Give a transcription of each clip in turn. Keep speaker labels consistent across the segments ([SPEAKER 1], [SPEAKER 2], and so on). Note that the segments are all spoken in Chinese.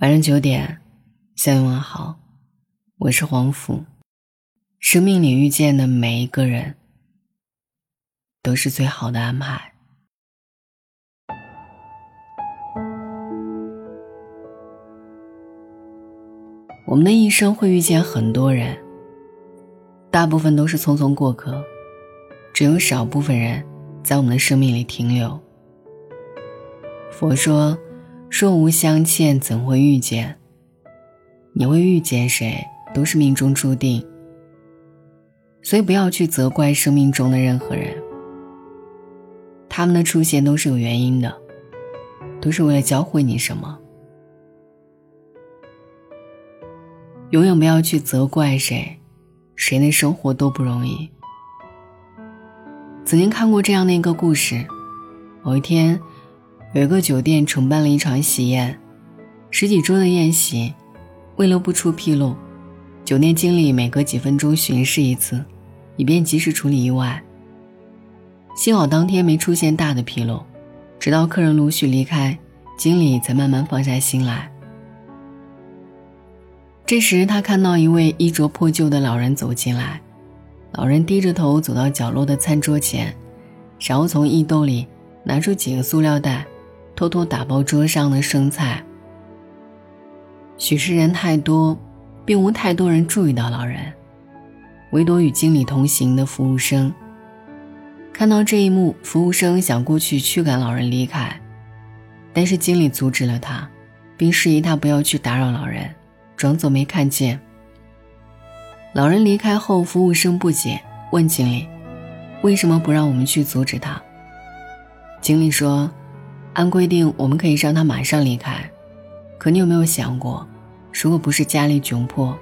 [SPEAKER 1] 晚上九点，向你问好，我是黄甫。生命里遇见的每一个人，都是最好的安排。我们的一生会遇见很多人，大部分都是匆匆过客，只有少部分人在我们的生命里停留。佛说。若无相欠，怎会遇见？你会遇见谁，都是命中注定。所以不要去责怪生命中的任何人，他们的出现都是有原因的，都是为了教会你什么。永远不要去责怪谁，谁的生活都不容易。曾经看过这样的一个故事，某一天。有一个酒店承办了一场喜宴，十几桌的宴席，为了不出纰漏，酒店经理每隔几分钟巡视一次，以便及时处理意外。幸好当天没出现大的纰漏，直到客人陆续离开，经理才慢慢放下心来。这时，他看到一位衣着破旧的老人走进来，老人低着头走到角落的餐桌前，然后从衣兜里拿出几个塑料袋。偷偷打包桌上的生菜。许是人太多，并无太多人注意到老人，唯独与经理同行的服务生。看到这一幕，服务生想过去驱赶老人离开，但是经理阻止了他，并示意他不要去打扰老人，装作没看见。老人离开后，服务生不解问经理：“为什么不让我们去阻止他？”经理说。按规定，我们可以让他马上离开，可你有没有想过，如果不是家里窘迫，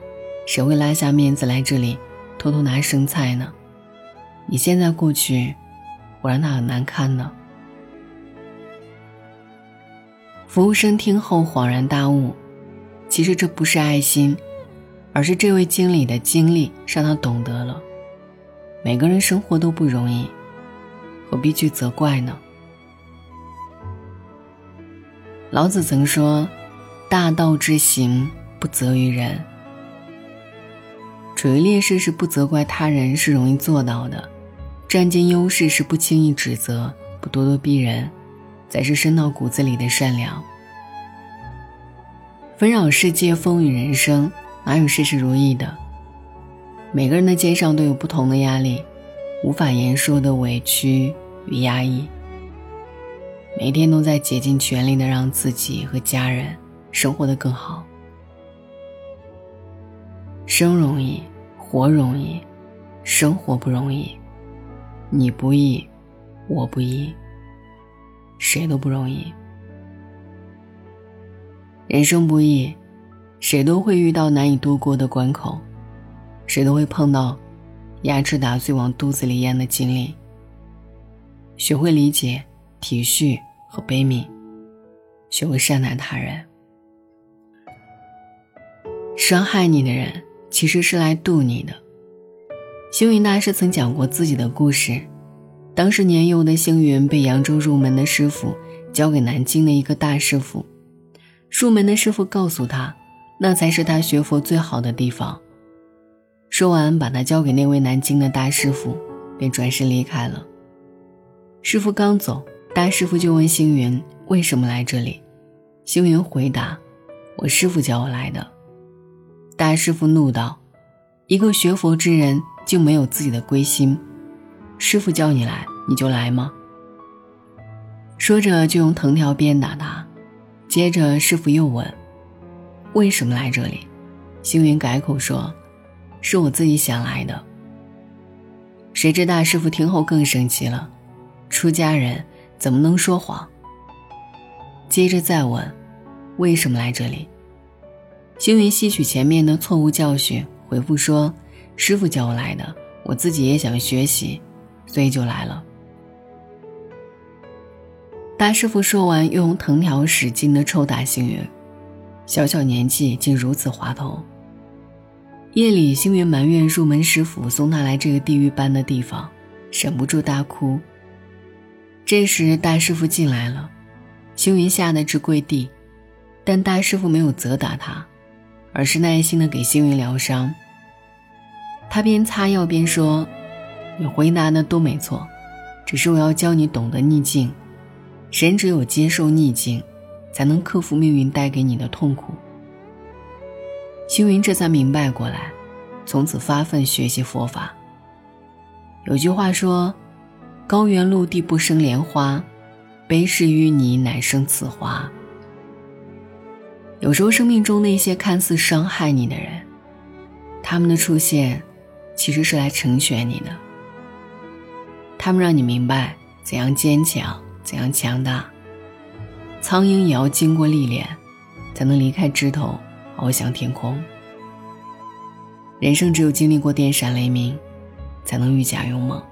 [SPEAKER 1] 谁会拉下面子来这里偷偷拿生菜呢？你现在过去，我让他很难堪呢。服务生听后恍然大悟，其实这不是爱心，而是这位经理的经历让他懂得了，每个人生活都不容易，何必去责怪呢？老子曾说：“大道之行，不责于人。”处于劣势是不责怪他人是容易做到的，占尽优势是不轻易指责、不咄咄逼人，才是深到骨子里的善良。纷扰世界，风雨人生，哪有事事如意的？每个人的肩上都有不同的压力，无法言说的委屈与压抑。每天都在竭尽全力的让自己和家人生活的更好。生容易，活容易，生活不容易。你不易，我不易，谁都不容易。人生不易，谁都会遇到难以度过的关口，谁都会碰到牙齿打碎往肚子里咽的经历。学会理解。体恤和悲悯，学会善待他人。伤害你的人其实是来渡你的。星云大师曾讲过自己的故事：当时年幼的星云被扬州入门的师傅交给南京的一个大师傅，入门的师傅告诉他，那才是他学佛最好的地方。说完，把他交给那位南京的大师傅，便转身离开了。师傅刚走。大师傅就问星云为什么来这里，星云回答：“我师傅叫我来的。”大师傅怒道：“一个学佛之人竟没有自己的归心，师傅叫你来你就来吗？”说着就用藤条鞭打他。接着师傅又问：“为什么来这里？”星云改口说：“是我自己想来的。”谁知大师傅听后更生气了，出家人。怎么能说谎？接着再问，为什么来这里？星云吸取前面的错误教训，回复说：“师傅叫我来的，我自己也想学习，所以就来了。”大师傅说完，用藤条使劲的抽打星云，小小年纪竟如此滑头。夜里，星云埋怨入门师傅送他来这个地狱般的地方，忍不住大哭。这时，大师傅进来了，星云吓得直跪地，但大师傅没有责打他，而是耐心的给星云疗伤。他边擦药边说：“你回答的都没错，只是我要教你懂得逆境。人只有接受逆境，才能克服命运带给你的痛苦。”星云这才明白过来，从此发奋学习佛法。有句话说：“高原陆地不生莲花，悲事淤泥乃生此花。”有时候，生命中那些看似伤害你的人，他们的出现，其实是来成全你的。他们让你明白怎样坚强，怎样强大。苍蝇也要经过历练，才能离开枝头，翱翔天空。人生只有经历过电闪雷鸣，才能愈加勇猛。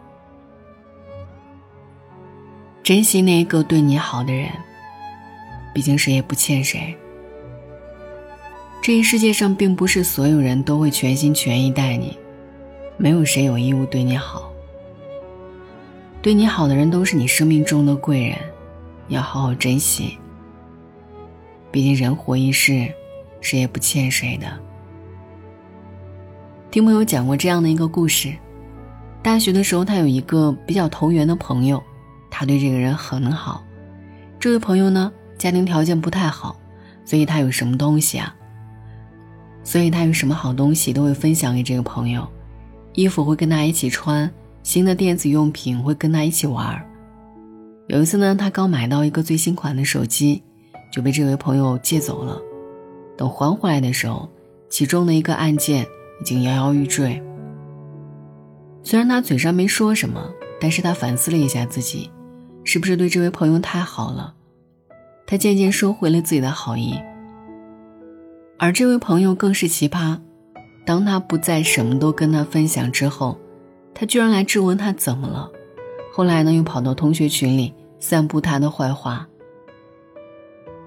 [SPEAKER 1] 珍惜那一个对你好的人，毕竟谁也不欠谁。这一世界上，并不是所有人都会全心全意待你，没有谁有义务对你好。对你好的人都是你生命中的贵人，要好好珍惜。毕竟人活一世，谁也不欠谁的。听朋友讲过这样的一个故事：大学的时候，他有一个比较投缘的朋友，他对这个人很好。这位朋友呢，家庭条件不太好，所以他有什么东西啊？所以他有什么好东西都会分享给这个朋友，衣服会跟他一起穿，新的电子用品会跟他一起玩。有一次呢，他刚买到一个最新款的手机，就被这位朋友借走了。等还回来的时候，其中的一个按键已经摇摇欲坠。虽然他嘴上没说什么，但是他反思了一下自己，是不是对这位朋友太好了？他渐渐收回了自己的好意。而这位朋友更是奇葩，当他不再什么都跟他分享之后，他居然来质问他怎么了。后来呢，又跑到同学群里散布他的坏话。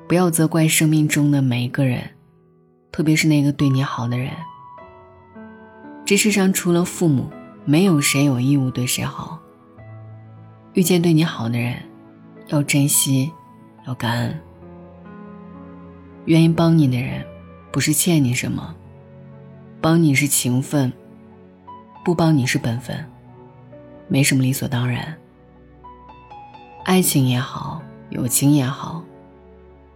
[SPEAKER 1] 不要责怪生命中的每一个人，特别是那个对你好的人。这世上除了父母，没有谁有义务对谁好。遇见对你好的人，要珍惜，要感恩。愿意帮你的人。不是欠你什么，帮你是情分，不帮你是本分，没什么理所当然。爱情也好，友情也好，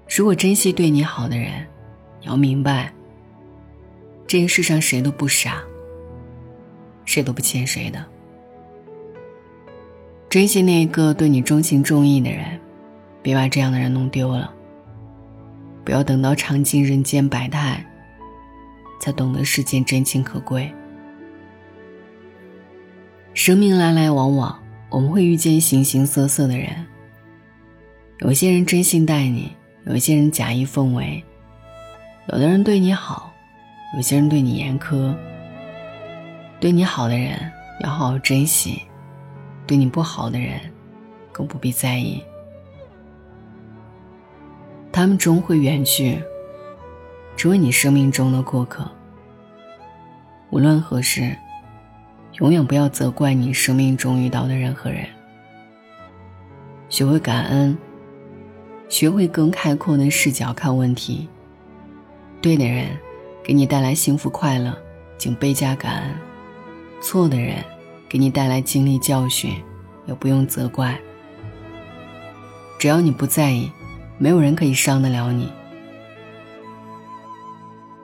[SPEAKER 1] 如果珍惜对你好的人，你要明白，这个世上谁都不傻，谁都不欠谁的。珍惜那个对你钟情钟意的人，别把这样的人弄丢了。不要等到尝尽人间百态，才懂得世间真情可贵。生命来来往往，我们会遇见形形色色的人。有些人真心待你，有些人假意奉为。有的人对你好，有些人对你严苛。对你好的人要好好珍惜，对你不好的人更不必在意。他们终会远去，成为你生命中的过客。无论何时，永远不要责怪你生命中遇到的任何人。学会感恩，学会更开阔的视角看问题。对的人给你带来幸福快乐，请倍加感恩；错的人给你带来经历教训，也不用责怪。只要你不在意。没有人可以伤得了你，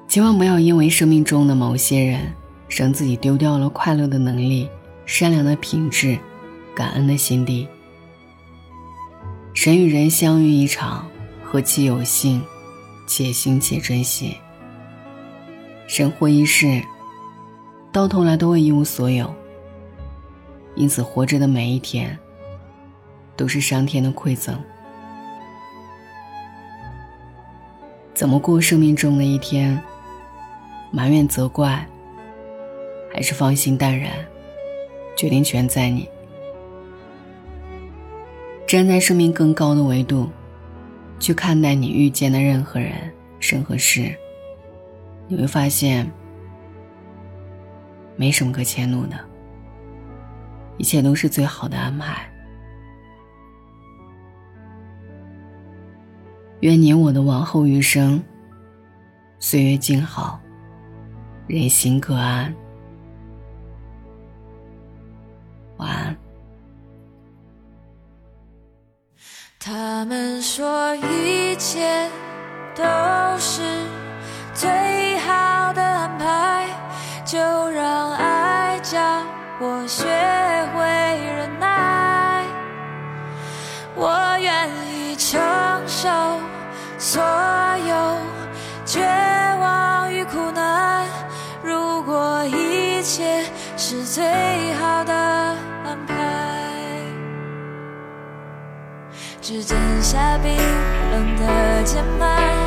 [SPEAKER 1] 千万不要因为生命中的某些人，让自己丢掉了快乐的能力、善良的品质、感恩的心地。人与人相遇一场，何其有幸，且行且珍惜。人活一世，到头来都会一无所有，因此活着的每一天，都是上天的馈赠。怎么过生命中的一天？埋怨、责怪，还是放心淡然？决定权在你。站在生命更高的维度，去看待你遇见的任何人、任何事，你会发现，没什么可迁怒的，一切都是最好的安排。愿你我的往后余生，岁月静好，人心各安。晚安。
[SPEAKER 2] 他们说一切都是最好的安排，就让爱教我学。所有绝望与苦难，如果一切是最好的安排，指尖下冰冷的键盘。